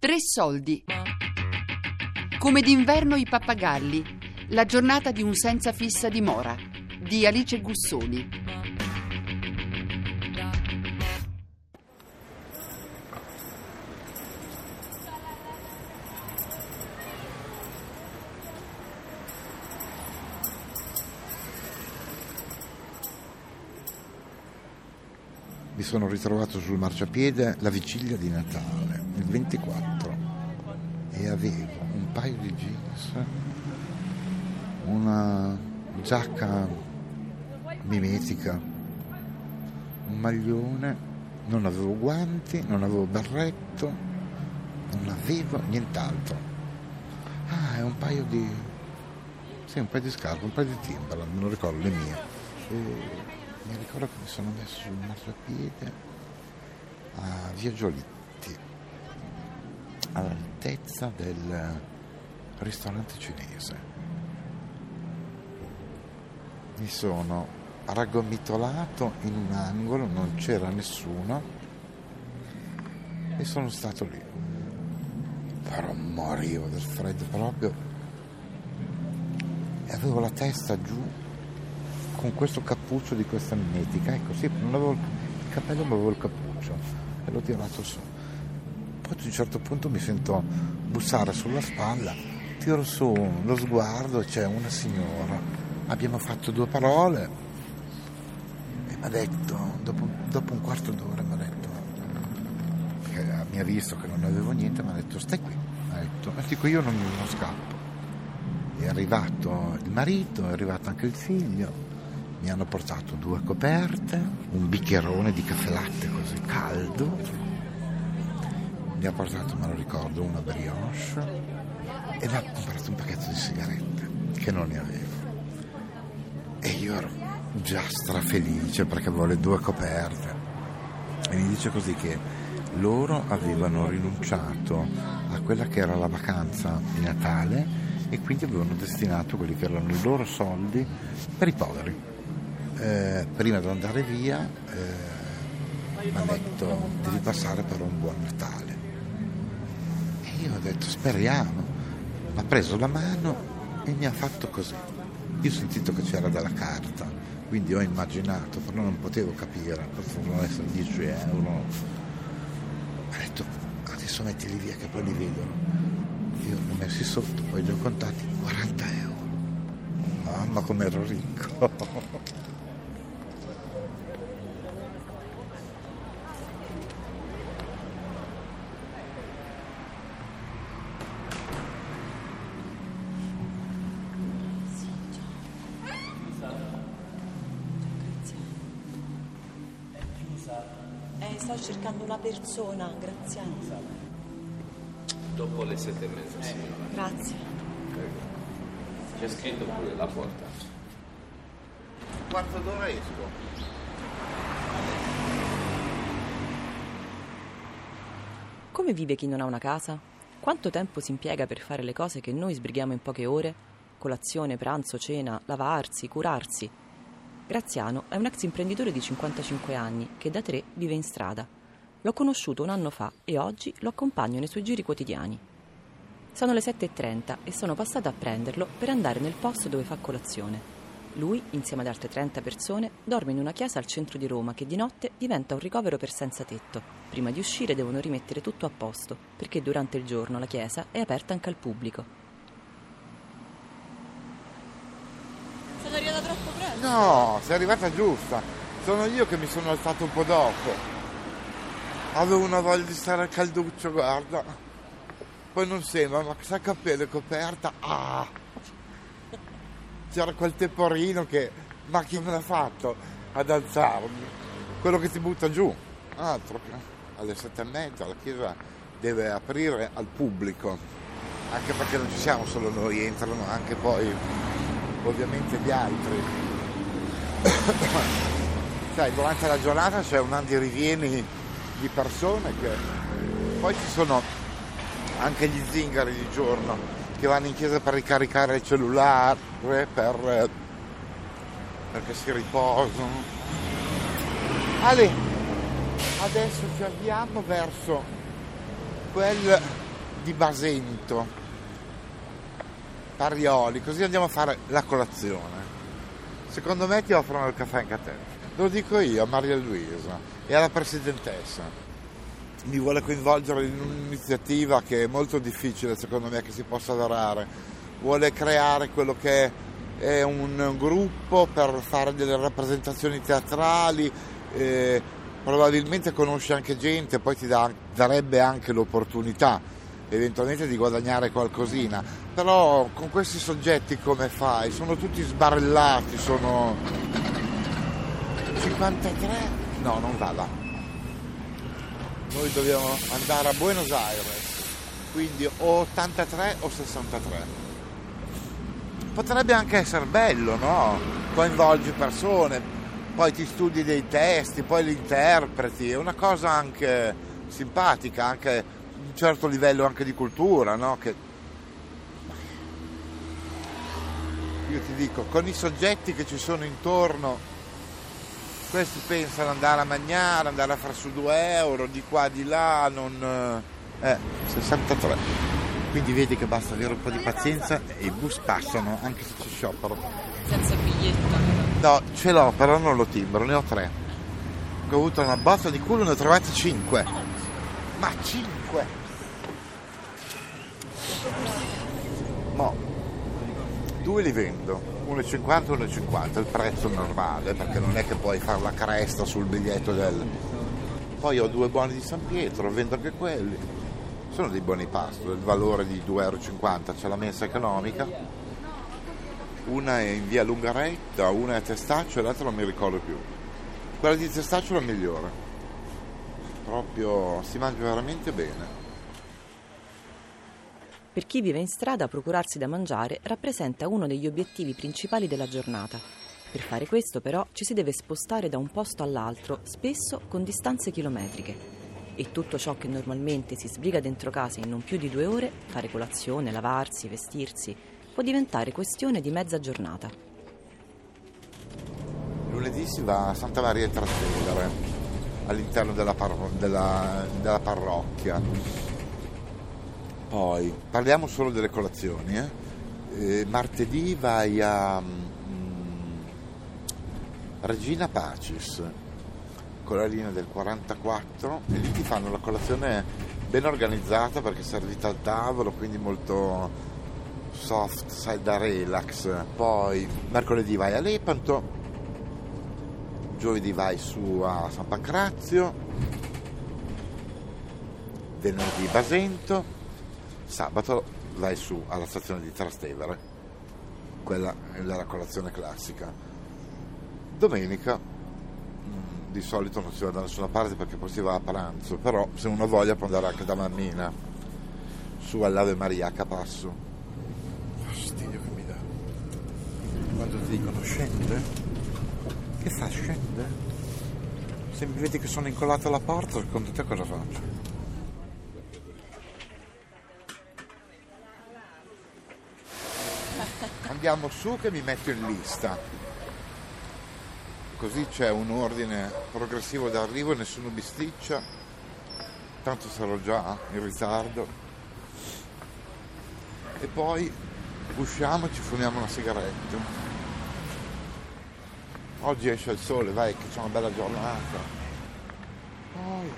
Tre soldi. Come d'inverno i pappagalli. La giornata di un senza fissa dimora. Di Alice Gussoni. Mi sono ritrovato sul marciapiede la vigilia di Natale, il 24, e avevo un paio di jeans, una giacca mimetica, un maglione, non avevo guanti, non avevo berretto, non avevo nient'altro. Ah, e un paio di... sì, un paio di scarpe, un paio di Timberland, non ricordo le mie. E mi ricordo che mi sono messo sul marciapiede a Via Giolitti, all'altezza del ristorante cinese. Mi sono raggomitolato in un angolo, non c'era nessuno e sono stato lì. Però morivo del freddo proprio e avevo la testa giù con questo cappuccio di questa mimetica, ecco sì, non avevo il cappello ma avevo il cappuccio e l'ho tirato su. Poi ad un certo punto mi sento bussare sulla spalla, tiro su lo sguardo c'è una signora. Abbiamo fatto due parole e mi ha detto, dopo, dopo un quarto d'ora mi ha detto, che mi ha visto che non avevo niente, mi ha detto stai qui, mi ha detto, e dico io non, non scappo. È arrivato il marito, è arrivato anche il figlio, mi hanno portato due coperte, un bicchierone di caffè latte così caldo, mi ha portato, me lo ricordo, una brioche e mi ha comprato un pacchetto di sigarette che non ne avevo. E io ero già strafelice perché avevo le due coperte. E mi dice così che loro avevano rinunciato a quella che era la vacanza di Natale e quindi avevano destinato quelli che erano i loro soldi per i poveri eh, prima di andare via eh, mi ha detto devi passare per un buon Natale. Io ho detto speriamo. Ha preso la mano e mi ha fatto così. Io ho sentito che c'era della carta, quindi ho immaginato, però non potevo capire, potevano essere 10 euro. Ha detto adesso mettili via che poi li vedono. Io li ho messi sotto, poi li ho contati 40 euro. Mamma come ero ricco! persona, Graziano. Dopo le sette e mezza, signora. Grazie. C'è scritto pure la porta. quarto d'ora esco. Come vive chi non ha una casa? Quanto tempo si impiega per fare le cose che noi sbrighiamo in poche ore? Colazione, pranzo, cena, lavarsi, curarsi. Graziano è un ex imprenditore di 55 anni che da tre vive in strada. L'ho conosciuto un anno fa e oggi lo accompagno nei suoi giri quotidiani. Sono le 7.30 e sono passata a prenderlo per andare nel posto dove fa colazione. Lui, insieme ad altre 30 persone, dorme in una chiesa al centro di Roma che di notte diventa un ricovero per senza tetto. Prima di uscire devono rimettere tutto a posto, perché durante il giorno la chiesa è aperta anche al pubblico. Sono arrivata troppo presto. No, sei arrivata giusta. Sono io che mi sono alzato un po' dopo. Avevo una voglia di stare al calduccio, guarda. Poi non sembra, ma sa capello coperta. Ah! C'era quel temporino che. Ma chi me l'ha fatto ad alzarmi? Quello che ti butta giù. Altro che alle sette e mezza la chiesa deve aprire al pubblico. Anche perché non ci siamo solo noi, entrano anche poi ovviamente gli altri. Sai, durante la giornata c'è un andirivieni di persone che poi ci sono anche gli zingari di giorno che vanno in chiesa per ricaricare il cellulare, per, perché si riposano. Ale, adesso ci avviamo verso quel di Basento, Parioli, così andiamo a fare la colazione. Secondo me ti offrono il caffè anche a te. Lo dico io a Maria Luisa e alla presidentessa. Mi vuole coinvolgere in un'iniziativa che è molto difficile secondo me che si possa varare. Vuole creare quello che è un gruppo per fare delle rappresentazioni teatrali, eh, probabilmente conosce anche gente, poi ti dà, darebbe anche l'opportunità eventualmente di guadagnare qualcosina, però con questi soggetti come fai? Sono tutti sbarellati, sono 53? No, non vada. Noi dobbiamo andare a Buenos Aires, quindi o 83 o 63. Potrebbe anche essere bello, no? Coinvolgi persone, poi ti studi dei testi, poi li interpreti, è una cosa anche simpatica, anche un certo livello anche di cultura, no? Che io ti dico, con i soggetti che ci sono intorno, questi pensano andare a mangiare, andare a fare su 2 euro, di qua, di là, non... Eh, 63. Quindi vedi che basta avere un po' di pazienza e i bus passano, anche se c'è sciopero. Senza biglietto. No, ce l'ho, però non lo timbro, ne ho tre. Ho avuto una botta di culo, ne ho trovati cinque. Ma cinque! Mo, due li vendo, 1,50 e 1,50, il prezzo normale, perché non è che puoi fare la cresta sul biglietto del... Poi ho due buoni di San Pietro, vendo anche quelli. Sono dei buoni pasto, del valore di 2,50 euro, c'è la mensa economica. Una è in via Lungaretta, una è a Testaccio e l'altra non mi ricordo più. Quella di Testaccio è la migliore. Proprio si mangia veramente bene. Per chi vive in strada, procurarsi da mangiare rappresenta uno degli obiettivi principali della giornata. Per fare questo, però, ci si deve spostare da un posto all'altro, spesso con distanze chilometriche. E tutto ciò che normalmente si sbriga dentro casa in non più di due ore, fare colazione, lavarsi, vestirsi, può diventare questione di mezza giornata. Lunedì si va a Santa Maria Trastevere, all'interno della, parro- della- della parrocchia. Poi parliamo solo delle colazioni. eh. Eh, martedì vai a mm, Regina Pacis con la linea del 44 e lì ti fanno la colazione ben organizzata perché è servita al tavolo, quindi molto soft, sai, da relax. Poi mercoledì vai a Lepanto, giovedì vai su a San Pancrazio, venerdì Basento, sabato vai su alla stazione di Trastevere, quella è la colazione classica. Domenica mm, di solito non si va da nessuna parte perché poi si va a pranzo, però se uno voglia può andare anche da mammina su all'Ave Maria a Capasso. Fastidio che mi dà. Quando ti dicono scende, che fa scende? Se mi vedi che sono incollato alla porta, secondo te cosa faccio? Andiamo su che mi metto in lista. Così c'è un ordine progressivo d'arrivo, nessuno bisticcia. Tanto sarò già in ritardo. E poi usciamo e ci fumiamo una sigaretta. Oggi esce il sole, vai che c'è una bella giornata. Poi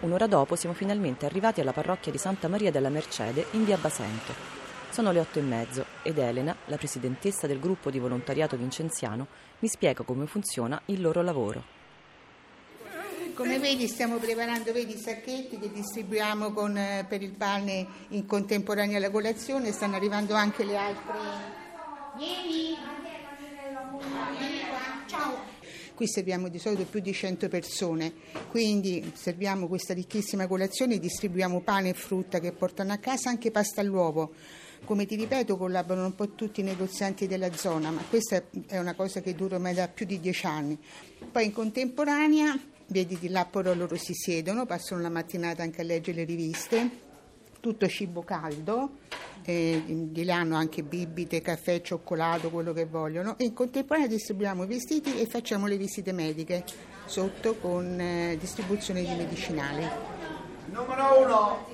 Un'ora dopo siamo finalmente arrivati alla parrocchia di Santa Maria della Mercede in via Basento. Sono le otto e mezzo ed Elena, la presidentessa del gruppo di volontariato vincenziano, mi spiega come funziona il loro lavoro. Come vedi stiamo preparando vedi, i sacchetti che distribuiamo con, eh, per il pane in contemporanea alla colazione, stanno arrivando anche le altre. Vieni! Ciao! Qui serviamo di solito più di 100 persone, quindi serviamo questa ricchissima colazione, distribuiamo pane e frutta che portano a casa, anche pasta all'uovo. Come ti ripeto, collaborano un po' tutti i negozianti della zona, ma questa è una cosa che dura ormai da più di dieci anni. Poi in contemporanea, vedi di là però loro si siedono, passano la mattinata anche a leggere le riviste, tutto cibo caldo, eh, di là hanno anche bibite, caffè, cioccolato, quello che vogliono. E in contemporanea distribuiamo i vestiti e facciamo le visite mediche sotto con eh, distribuzione di medicinali. Numero uno.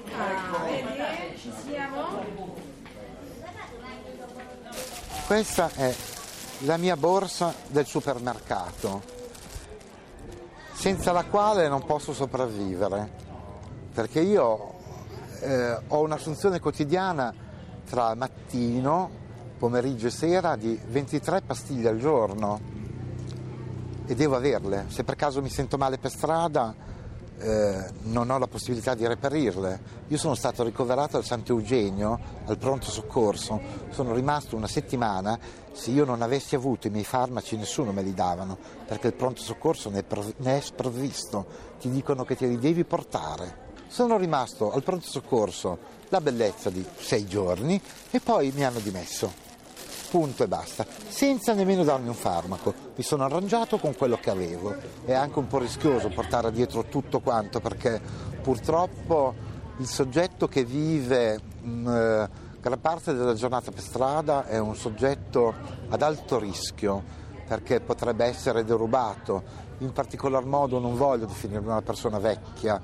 Questa è la mia borsa del supermercato, senza la quale non posso sopravvivere, perché io eh, ho un'assunzione quotidiana tra mattino, pomeriggio e sera di 23 pastiglie al giorno e devo averle. Se per caso mi sento male per strada eh, non ho la possibilità di reperirle. Io sono stato ricoverato al Sant'Eugenio, al pronto soccorso, sono rimasto una settimana, se io non avessi avuto i miei farmaci nessuno me li davano, perché il pronto soccorso ne è, prov- ne è sprovvisto, ti dicono che te li devi portare. Sono rimasto al pronto soccorso la bellezza di sei giorni e poi mi hanno dimesso punto e basta, senza nemmeno darmi un farmaco. Mi sono arrangiato con quello che avevo. È anche un po' rischioso portare dietro tutto quanto perché purtroppo il soggetto che vive mh, eh, gran parte della giornata per strada è un soggetto ad alto rischio perché potrebbe essere derubato. In particolar modo non voglio definire una persona vecchia,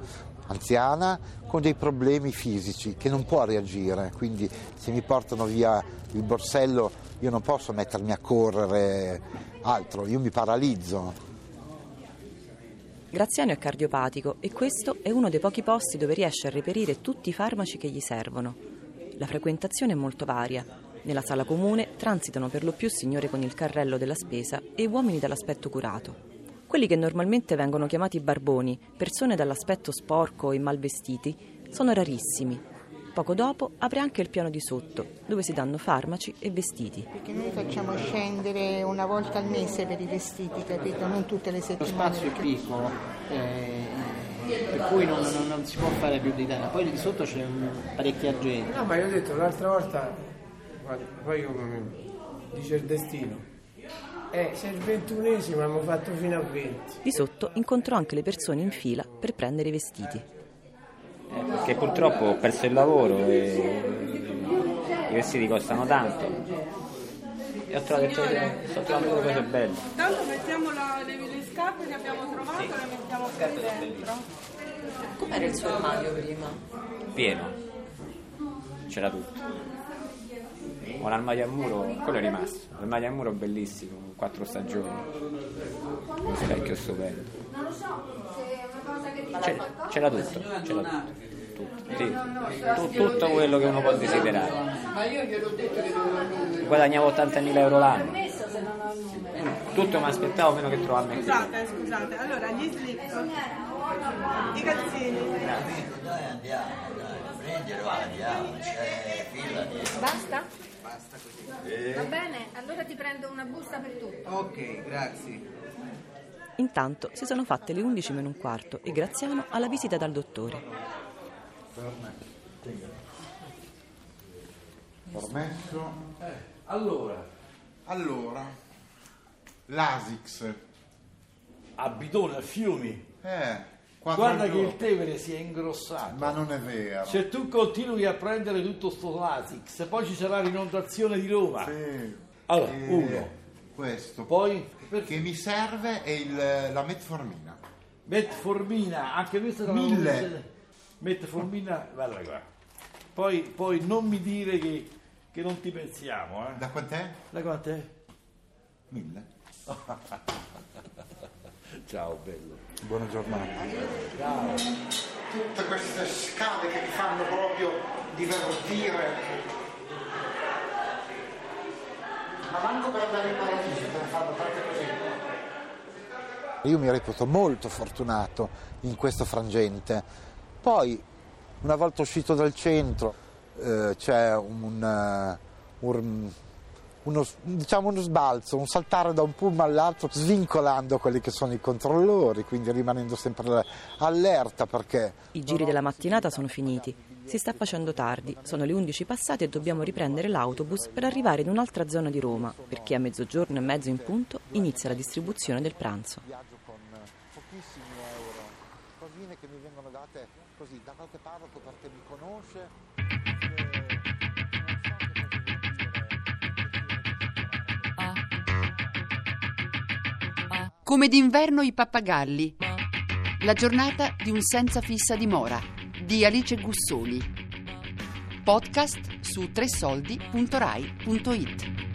anziana con dei problemi fisici che non può reagire, quindi se mi portano via il borsello io non posso mettermi a correre altro, io mi paralizzo. Graziano è cardiopatico e questo è uno dei pochi posti dove riesce a reperire tutti i farmaci che gli servono. La frequentazione è molto varia. Nella sala comune transitano per lo più signore con il carrello della spesa e uomini dall'aspetto curato. Quelli che normalmente vengono chiamati barboni, persone dall'aspetto sporco e mal vestiti, sono rarissimi Poco dopo apre anche il piano di sotto, dove si danno farmaci e vestiti. Perché noi facciamo scendere una volta al mese per i vestiti, capito? Non tutte le settimane. Lo spazio perché... è piccolo, eh, per cui non, non, non, si può fare più di tanto. Poi lì di sotto c'è un, parecchia gente. No, ma io ho detto l'altra volta, guarda, poi io, dice il destino. Eh, se il ventunesimo abbiamo fatto fino a 20. Di sotto incontrò anche le persone in fila per prendere i vestiti che purtroppo ho perso il lavoro e i vestiti costano tanto e ho trovato, sto trovando delle cose belle. Intanto mettiamo la, le, le scarpe che abbiamo trovato e le mettiamo qui dentro. Com'era il suo armadio prima? Pieno, c'era tutto. Un armadio a muro, quello è rimasto, un armadio a muro bellissimo, quattro stagioni, un specchio stupendo. C'era, c'era tutto, c'era tutto. Tutto, sì. tutto quello che uno può desiderare. Guadagnavo 80.000 euro l'anno. Tutto mi aspettavo meno che trovarmi qui. Scusate, scusate, allora gli slip, i calzini. Basta? Va bene, allora ti prendo una busta per tutto. Ok, grazie. Intanto si sono fatte le 11 meno un quarto e Graziano ha la visita dal dottore. Permesso. Eh, allora, Allora, l'Asix. a bidone, a fiumi. Eh, Guarda che il. Tevere si è ingrossato. Ma non è vero. Se tu continui a prendere tutto sto Lasix, poi ci sarà l'inondazione di Roma. Sì. Allora, Eh, uno. Questo. Poi Che mi serve è il- la metformina. metformina, anche questa è la Mille. Metformina, guarda qua. Poi, poi non mi dire che, che non ti pensiamo, eh. Da quant'è? Da quant'è? Mille. Ciao bello. Buona giornata. Tutte queste scale che mi fanno proprio divertire. Ma manco per andare in paradiso te ne fanno tante così. Io mi reputo molto fortunato in questo frangente. Poi, una volta uscito dal centro, eh, c'è un, eh, un- uno, diciamo uno sbalzo, un saltare da un pullman all'altro, svincolando quelli che sono i controllori, quindi rimanendo sempre allerta perché I giri della mattinata sono finiti. Si sta facendo tardi, sono le 11 passate e dobbiamo riprendere l'autobus per arrivare in un'altra zona di Roma, perché a mezzogiorno e mezzo in punto inizia la distribuzione del pranzo. viaggio con pochissimi euro, cosine che mi vengono date così da qualche parroco perché mi conosce. Come d'inverno i pappagalli. La giornata di un senza fissa dimora di Alice Gussoli. Podcast su tresoldi.rai.it.